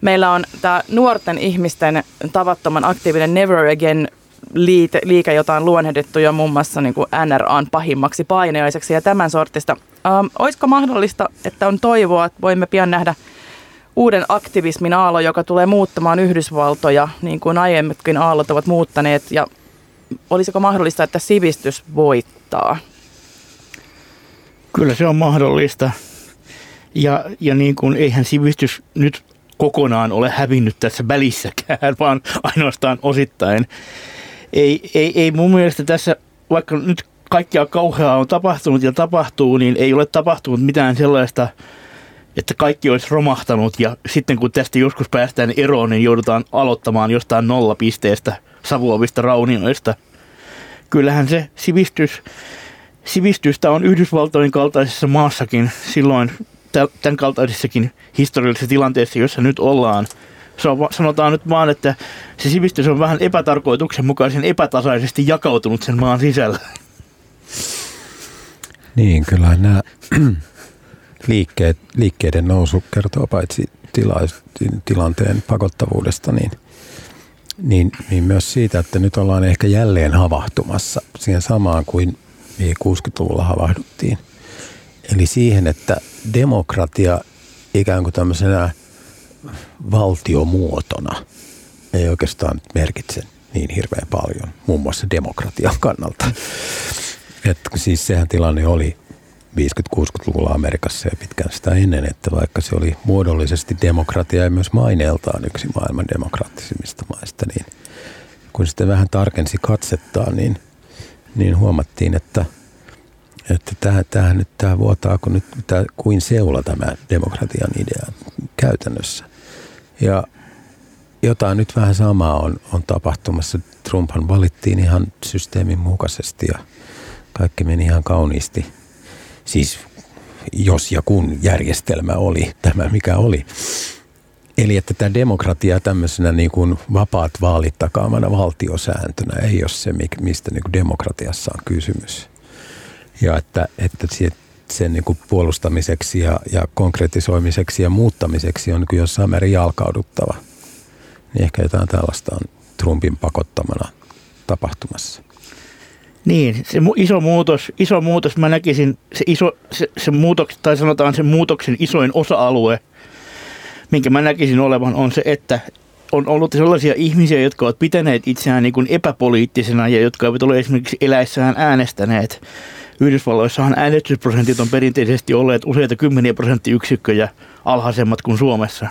meillä on tämä nuorten ihmisten tavattoman aktiivinen Never Again liite, liike, jota on luonnehdittu jo muun muassa niin kuin NRAn pahimmaksi painajaiseksi ja tämän sortista. Ähm, olisiko mahdollista, että on toivoa, että voimme pian nähdä uuden aktivismin aalo, joka tulee muuttamaan Yhdysvaltoja, niin kuin aiemmatkin aallot ovat muuttaneet, ja olisiko mahdollista, että sivistys voittaa? Kyllä se on mahdollista. Ja, ja niin kuin eihän sivistys nyt kokonaan ole hävinnyt tässä välissäkään, vaan ainoastaan osittain. Ei, ei, ei mun mielestä tässä, vaikka nyt kaikkia kauheaa on tapahtunut ja tapahtuu, niin ei ole tapahtunut mitään sellaista, että kaikki olisi romahtanut ja sitten kun tästä joskus päästään eroon, niin joudutaan aloittamaan jostain nollapisteestä savuavista raunioista. Kyllähän se sivistys sivistystä on Yhdysvaltojen kaltaisessa maassakin silloin tämän kaltaisessakin historiallisessa tilanteessa, jossa nyt ollaan. Se on, sanotaan nyt vaan, että se sivistys on vähän epätarkoituksenmukaisen epätasaisesti jakautunut sen maan sisällä. Niin, kyllä nämä liikkeet, liikkeiden nousu kertoo paitsi tila, tilanteen pakottavuudesta, niin, niin, niin myös siitä, että nyt ollaan ehkä jälleen havahtumassa siihen samaan kuin mihin 60-luvulla havahduttiin. Eli siihen, että demokratia ikään kuin tämmöisenä valtiomuotona ei oikeastaan merkitse niin hirveän paljon, muun muassa demokratian kannalta. Että siis sehän tilanne oli 50-60-luvulla Amerikassa ja pitkään sitä ennen, että vaikka se oli muodollisesti demokratia ja myös maineeltaan yksi maailman demokraattisimmista maista, niin kun sitten vähän tarkensi katsettaan, niin – niin huomattiin, että, että tämä, tämä nyt tämä vuotaa kun nyt tämä, kuin seula tämä demokratian idea käytännössä. Ja jotain nyt vähän samaa on, on tapahtumassa. Trumphan valittiin ihan systeemin mukaisesti ja kaikki meni ihan kauniisti. Siis jos ja kun järjestelmä oli tämä, mikä oli. Eli että tämä demokratia tämmöisenä niin kuin vapaat vaalit takaamana valtiosääntönä ei ole se, mistä niin kuin demokratiassa on kysymys. Ja että, että sen niin kuin puolustamiseksi ja, ja konkretisoimiseksi ja muuttamiseksi on niin jossain määrin jalkauduttava. Niin ehkä jotain tällaista on Trumpin pakottamana tapahtumassa. Niin, se iso muutos, iso muutos, mä näkisin, se, iso, se, se muutos, tai sanotaan sen muutoksen isoin osa-alue, minkä mä näkisin olevan, on se, että on ollut sellaisia ihmisiä, jotka ovat pitäneet itseään niin kuin epäpoliittisena ja jotka eivät ole esimerkiksi eläessään äänestäneet. Yhdysvalloissahan äänestysprosentit on perinteisesti olleet useita kymmeniä prosenttiyksikköjä alhaisemmat kuin Suomessa.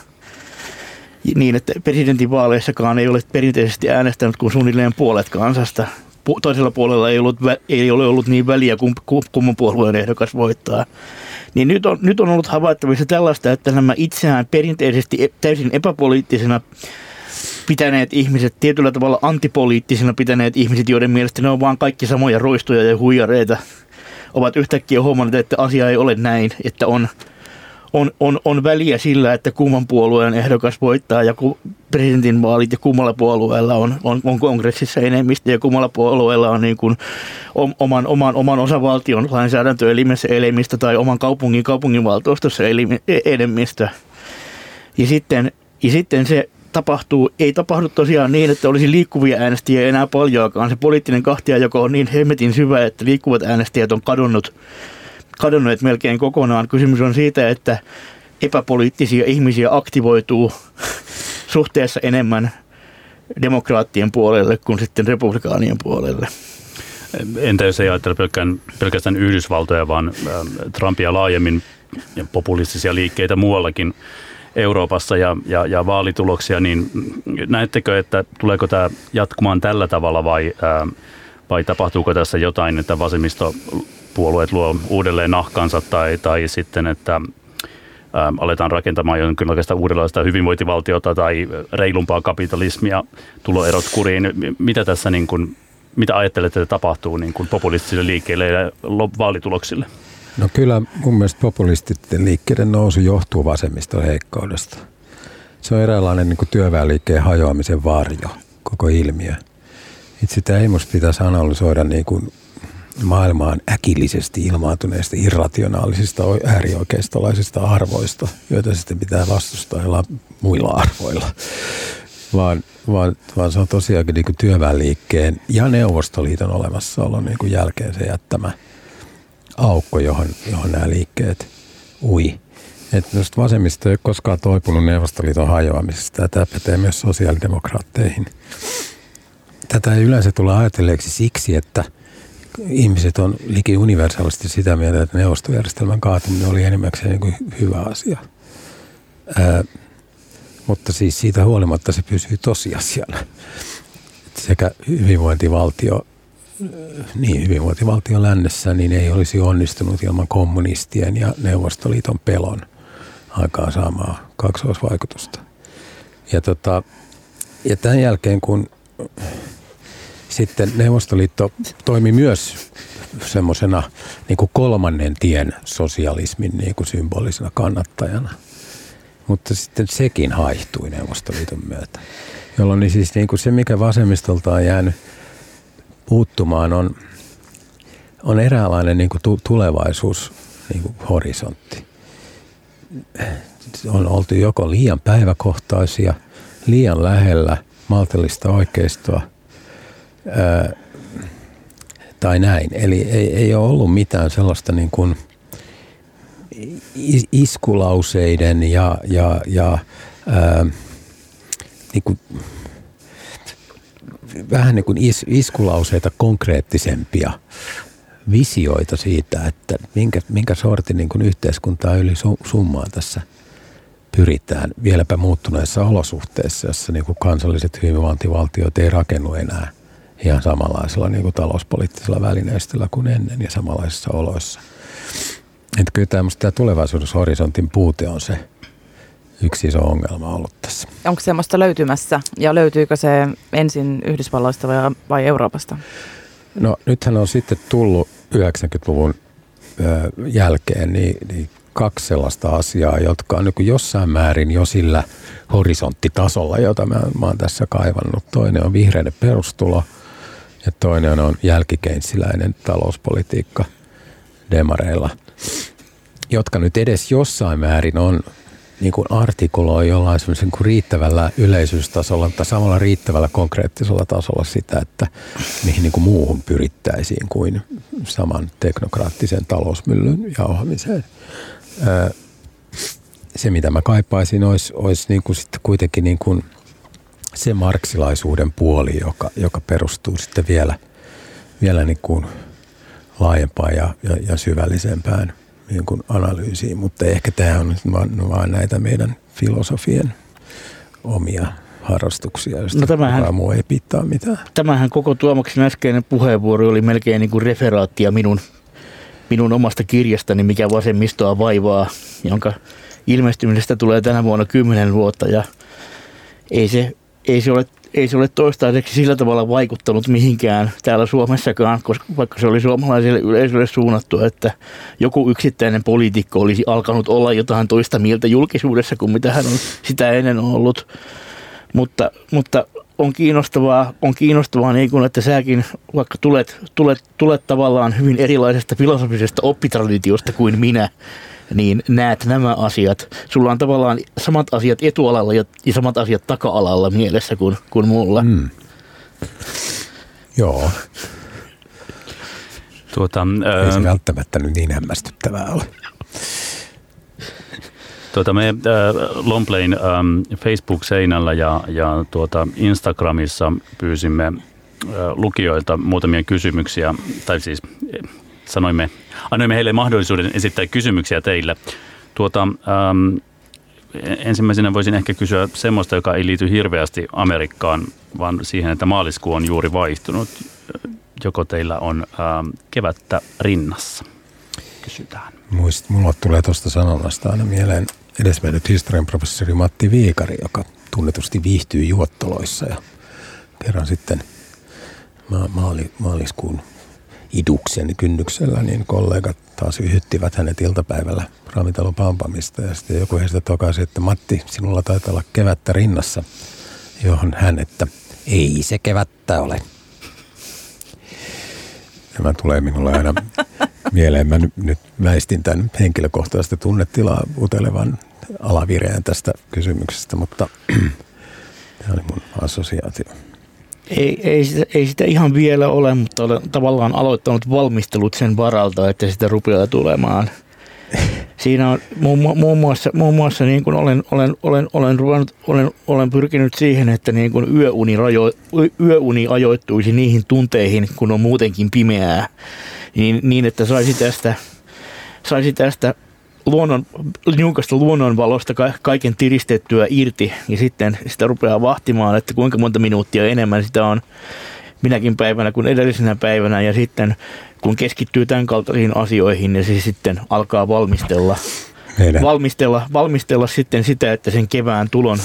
Niin, että presidentinvaaleissakaan ei ole perinteisesti äänestänyt kuin suunnilleen puolet kansasta toisella puolella ei, ollut, ei ole ollut niin väliä, kun kumman puolueen ehdokas voittaa. Niin nyt on, nyt on ollut havaittavissa tällaista, että nämä itseään perinteisesti e, täysin epäpoliittisena pitäneet ihmiset, tietyllä tavalla antipoliittisina pitäneet ihmiset, joiden mielestä ne on vaan kaikki samoja roistoja ja huijareita, ovat yhtäkkiä huomanneet, että asia ei ole näin, että on on, on, on väliä sillä, että kumman puolueen ehdokas voittaa ja ku, presidentinvaalit ja kummalla puolueella on, on, on kongressissa enemmistö ja kummalla puolueella on niin kuin oman, oman, oman osavaltion lainsäädäntöelimessä elimistä tai oman kaupungin kaupunginvaltuustossa e, enemmistö. Ja sitten, ja sitten se tapahtuu, ei tapahdu tosiaan niin, että olisi liikkuvia äänestäjiä enää paljoakaan. Se poliittinen kahtia, joka on niin hemmetin syvä, että liikkuvat äänestäjät on kadonnut kadonneet melkein kokonaan. Kysymys on siitä, että epäpoliittisia ihmisiä aktivoituu suhteessa enemmän demokraattien puolelle kuin sitten republikaanien puolelle. Entä jos ei ajattele pelkään, pelkästään Yhdysvaltoja, vaan Trumpia laajemmin populistisia liikkeitä muuallakin Euroopassa ja, ja, ja vaalituloksia, niin näettekö, että tuleeko tämä jatkumaan tällä tavalla vai, ää, vai tapahtuuko tässä jotain, että vasemmisto puolueet luo uudelleen nahkansa tai, tai sitten, että ähm, aletaan rakentamaan jonkinlaista uudenlaista hyvinvointivaltiota tai reilumpaa kapitalismia, tuloerot kuriin. Mitä tässä niin kuin, mitä ajattelette, että tapahtuu niin kuin populistisille liikkeille ja vaalituloksille? No kyllä mun mielestä populististen liikkeiden nousu johtuu vasemmiston heikkoudesta. Se on eräänlainen niin työväenliikkeen hajoamisen varjo, koko ilmiö. Itse sitä ei musta pitäisi analysoida niin kuin maailmaan äkillisesti ilmaantuneista irrationaalisista äärioikeistolaisista arvoista, joita sitten pitää vastustaa muilla arvoilla. Vaan, vaan, vaan se on tosiaankin niin työväenliikkeen ja Neuvostoliiton olemassaolo niin jälkeen se jättämä aukko, johon, johon nämä liikkeet ui. Että vasemmista ei ole koskaan toipunut Neuvostoliiton hajoamisesta. Ja tämä pätee myös sosiaalidemokraatteihin. Tätä ei yleensä tule ajatelleeksi siksi, että – ihmiset on liki universaalisti sitä mieltä, että neuvostojärjestelmän kaatuminen oli enimmäkseen niin kuin hyvä asia. Ää, mutta siis siitä huolimatta se pysyy tosiasiana. Sekä hyvinvointivaltio, niin hyvinvointivaltio lännessä, niin ei olisi onnistunut ilman kommunistien ja Neuvostoliiton pelon aikaan saamaa kaksoisvaikutusta. Ja, tota, ja tämän jälkeen, kun sitten Neuvostoliitto toimi myös semmoisena niin kolmannen tien sosialismin niin kuin symbolisena kannattajana. Mutta sitten sekin haihtui Neuvostoliiton myötä. Jolloin niin siis niin kuin se, mikä vasemmistolta on jäänyt puuttumaan, on, on eräänlainen niin kuin tulevaisuus niin kuin horisontti. On oltu joko liian päiväkohtaisia, liian lähellä maltillista oikeistoa – tai näin. Eli ei, ei ole ollut mitään sellaista niin kuin iskulauseiden ja, ja, ja ää, niin kuin, vähän niin kuin is, iskulauseita konkreettisempia visioita siitä, että minkä, minkä sortin niin kuin yhteiskuntaa yli summaan tässä pyritään vieläpä muuttuneissa olosuhteissa, jossa niin kuin kansalliset hyvinvointivaltiot ei rakennu enää – ihan samanlaisella niin kuin talouspoliittisella välineistöllä kuin ennen ja samanlaisissa oloissa. Että kyllä tämä tulevaisuushorisontin puute on se yksi iso ongelma ollut tässä. Onko semmoista löytymässä ja löytyykö se ensin Yhdysvalloista vai, vai Euroopasta? No nythän on sitten tullut 90-luvun jälkeen niin, niin kaksi sellaista asiaa, jotka on niin jossain määrin jo sillä horisonttitasolla, jota mä, mä oon tässä kaivannut. Toinen on vihreiden perustulo ja toinen on jälkikeinsiläinen talouspolitiikka demareilla, jotka nyt edes jossain määrin on niin kuin artikuloi jollain semmoisen kuin riittävällä yleisyystasolla, mutta samalla riittävällä konkreettisella tasolla sitä, että mihin niin kuin muuhun pyrittäisiin kuin saman teknokraattisen talousmyllyn jauhamiseen. Se, mitä mä kaipaisin, olisi, olisi niin kuin sitten kuitenkin niin kuin se marksilaisuuden puoli, joka, joka perustuu sitten vielä, vielä niin kuin laajempaan ja, ja, ja syvällisempään niin kuin analyysiin, mutta ehkä tämä on vaan, vaan näitä meidän filosofien omia harrastuksia, joista no tämähän, muu ei pitää mitään. Tämähän koko Tuomaksen äskeinen puheenvuoro oli melkein niin kuin referaattia minun, minun omasta kirjastani, mikä vasemmistoa vaivaa, jonka ilmestymisestä tulee tänä vuonna kymmenen vuotta ja ei se, ei se ole ei se ole toistaiseksi sillä tavalla vaikuttanut mihinkään täällä Suomessakaan, koska vaikka se oli suomalaiselle yleisölle suunnattu, että joku yksittäinen poliitikko olisi alkanut olla jotain toista mieltä julkisuudessa kuin mitä hän on sitä ennen ollut. Mutta, mutta on kiinnostavaa, on kiinnostavaa niin kuin, että säkin vaikka tulet, tulet, tulet tavallaan hyvin erilaisesta filosofisesta oppitraditiosta kuin minä, niin näet nämä asiat. Sulla on tavallaan samat asiat etualalla ja, samat asiat taka-alalla mielessä kuin, kuin mulla. Mm. Joo. Tuota, Ei se äh, välttämättä nyt niin hämmästyttävää ole. Tuota, me äh, Lomplain ähm, Facebook-seinällä ja, ja tuota Instagramissa pyysimme äh, lukijoilta muutamia kysymyksiä, tai siis sanoimme, annoimme heille mahdollisuuden esittää kysymyksiä teille. Tuota, ähm, ensimmäisenä voisin ehkä kysyä semmoista, joka ei liity hirveästi Amerikkaan, vaan siihen, että maaliskuu on juuri vaihtunut. Joko teillä on ähm, kevättä rinnassa? Kysytään. Muist, mulla tulee tuosta sanonnasta aina mieleen edesmennyt historian professori Matti Viikari, joka tunnetusti viihtyy juottoloissa ja kerran sitten maali, maaliskuun iduksen kynnyksellä, niin kollegat taas yhyttivät hänet iltapäivällä ravintalon pampamista. Ja sitten joku heistä tokaisi, että Matti, sinulla taitaa olla kevättä rinnassa, johon hän, että ei se kevättä ole. Tämä tulee minulle aina mieleen. Mä nyt väistin tämän henkilökohtaista tunnetilaa utelevan alavireen tästä kysymyksestä, mutta tämä oli mun assosiaatio. Ei, ei, sitä, ei sitä ihan vielä ole, mutta olen tavallaan aloittanut valmistelut sen varalta, että sitä rupeaa tulemaan. Siinä on muun, muun muassa, muun muassa niin kuin olen, olen, olen, olen, ruvennut, olen, olen pyrkinyt siihen, että niin kuin yöuni, rajo, yöuni ajoittuisi niihin tunteihin, kun on muutenkin pimeää, niin, niin että saisi tästä, saisi tästä luonnon, niukasta luonnonvalosta kaiken tiristettyä irti ja sitten sitä rupeaa vahtimaan, että kuinka monta minuuttia enemmän sitä on minäkin päivänä kuin edellisenä päivänä. Ja sitten kun keskittyy tämän kaltaisiin asioihin, niin se sitten alkaa valmistella, valmistella, valmistella sitten sitä, että sen kevään tulon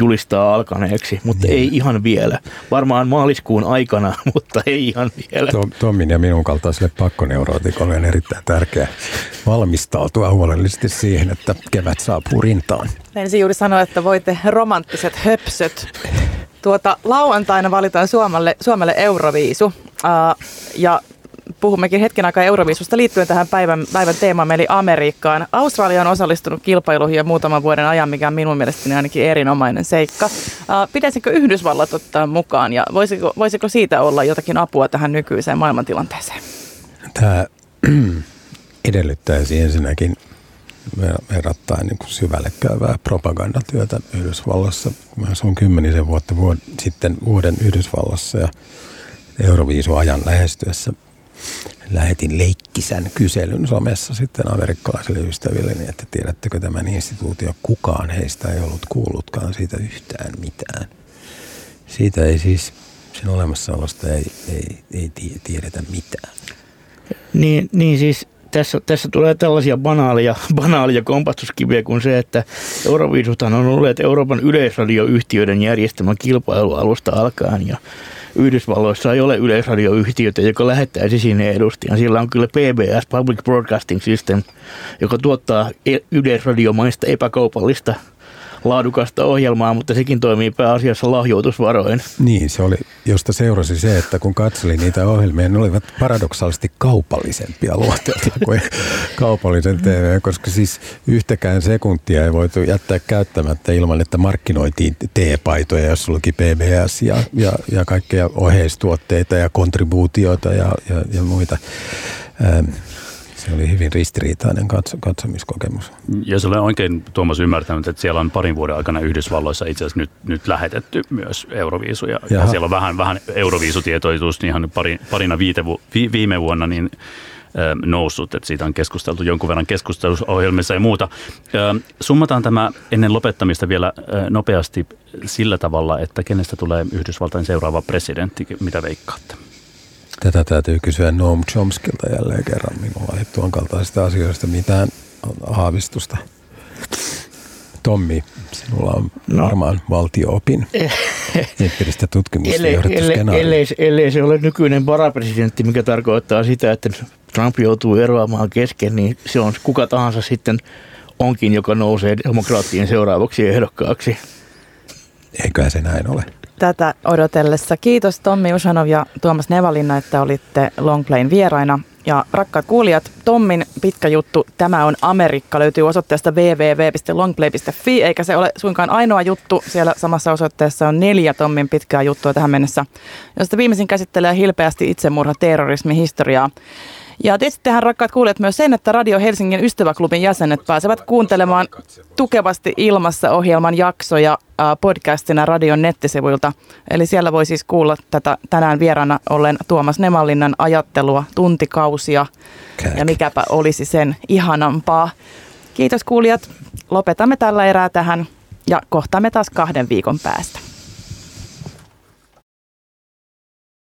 julistaa alkaneeksi, mutta niin. ei ihan vielä. Varmaan maaliskuun aikana, mutta ei ihan vielä. Tommin ja minun kaltaiselle pakkoneurootikolle on erittäin tärkeää valmistautua huolellisesti siihen, että kevät saapuu rintaan. Ensin juuri sanoa, että voitte romanttiset höpsöt. Tuota, lauantaina valitaan Suomelle, Suomelle Euroviisu. Uh, ja puhummekin hetken aikaa Euroviisusta liittyen tähän päivän, päivän teemaan, eli Amerikkaan. Australia on osallistunut kilpailuihin jo muutaman vuoden ajan, mikä on minun mielestäni ainakin erinomainen seikka. Pitäisikö Yhdysvallat ottaa mukaan ja voisiko, voisiko siitä olla jotakin apua tähän nykyiseen maailmantilanteeseen? Tämä edellyttäisi ensinnäkin verrattain niin kuin syvälle käyvää propagandatyötä Yhdysvallassa. Mä on kymmenisen vuotta vuod- sitten vuoden Yhdysvallassa ja Euroviisu-ajan lähestyessä lähetin leikkisän kyselyn somessa sitten amerikkalaisille ystäville, niin että tiedättekö tämän instituutio, kukaan heistä ei ollut kuullutkaan siitä yhtään mitään. Siitä ei siis, sen olemassaolosta ei, ei, ei tiedetä mitään. Niin, niin siis tässä, tässä tulee tällaisia banaalia, banaalia kompastuskiviä kuin se, että Euroviisuthan on ollut Euroopan yleisradioyhtiöiden järjestämä kilpailu alusta alkaen ja Yhdysvalloissa ei ole yleisradioyhtiötä, joka lähettäisi sinne edustajan. Sillä on kyllä PBS, Public Broadcasting System, joka tuottaa e- yleisradiomaista epäkaupallista laadukasta ohjelmaa, mutta sekin toimii pääasiassa lahjoitusvaroin. Niin, se oli, josta seurasi se, että kun katselin niitä ohjelmia, ne olivat paradoksaalisesti kaupallisempia luonteelta kuin kaupallisen TV, koska siis yhtäkään sekuntia ei voitu jättää käyttämättä ilman, että markkinoitiin T-paitoja, jos luki PBS ja, ja, ja kaikkea oheistuotteita ja kontribuutioita ja, ja, ja muita. Ähm, se oli hyvin ristiriitainen katso, katsomiskokemus. Jos olen oikein Tuomas ymmärtänyt, että siellä on parin vuoden aikana Yhdysvalloissa itse asiassa nyt, nyt lähetetty myös Euroviisuja. Ja siellä on vähän, vähän Euroviisutietoisuus niin ihan pari, parina viite, vi, viime vuonna niin noussut, että siitä on keskusteltu jonkun verran keskustelusohjelmissa ja muuta. Summataan tämä ennen lopettamista vielä nopeasti sillä tavalla, että kenestä tulee Yhdysvaltain seuraava presidentti, mitä veikkaatte? Tätä täytyy kysyä Noam Chomskilta jälleen kerran. Minulla ei tuon kaltaisista asioista mitään aavistusta. Tommi, sinulla on no. varmaan valtio-opin empiiristä tutkimusta ellei, ellei, ellei, ellei se ole nykyinen varapresidentti, mikä tarkoittaa sitä, että Trump joutuu eroamaan kesken, niin se on kuka tahansa sitten onkin, joka nousee demokraattien seuraavaksi ehdokkaaksi. Eiköhän se näin ole tätä odotellessa. Kiitos Tommi Usanov ja Tuomas Nevalinna, että olitte Longplayn vieraina. Ja rakkaat kuulijat, Tommin pitkä juttu Tämä on Amerikka löytyy osoitteesta www.longplay.fi, eikä se ole suinkaan ainoa juttu. Siellä samassa osoitteessa on neljä Tommin pitkää juttua tähän mennessä, josta viimeisin käsittelee hilpeästi itsemurha terrorismi historiaa. Ja tietystihän rakkaat kuulijat myös sen, että Radio Helsingin ystäväklubin jäsenet pääsevät kuuntelemaan tukevasti ilmassa ohjelman jaksoja podcastina radion nettisivuilta. Eli siellä voi siis kuulla tätä tänään vieraana ollen Tuomas Nemallinnan ajattelua tuntikausia. Kääk. Ja mikäpä olisi sen ihanampaa. Kiitos kuulijat. Lopetamme tällä erää tähän ja kohtaamme taas kahden viikon päästä.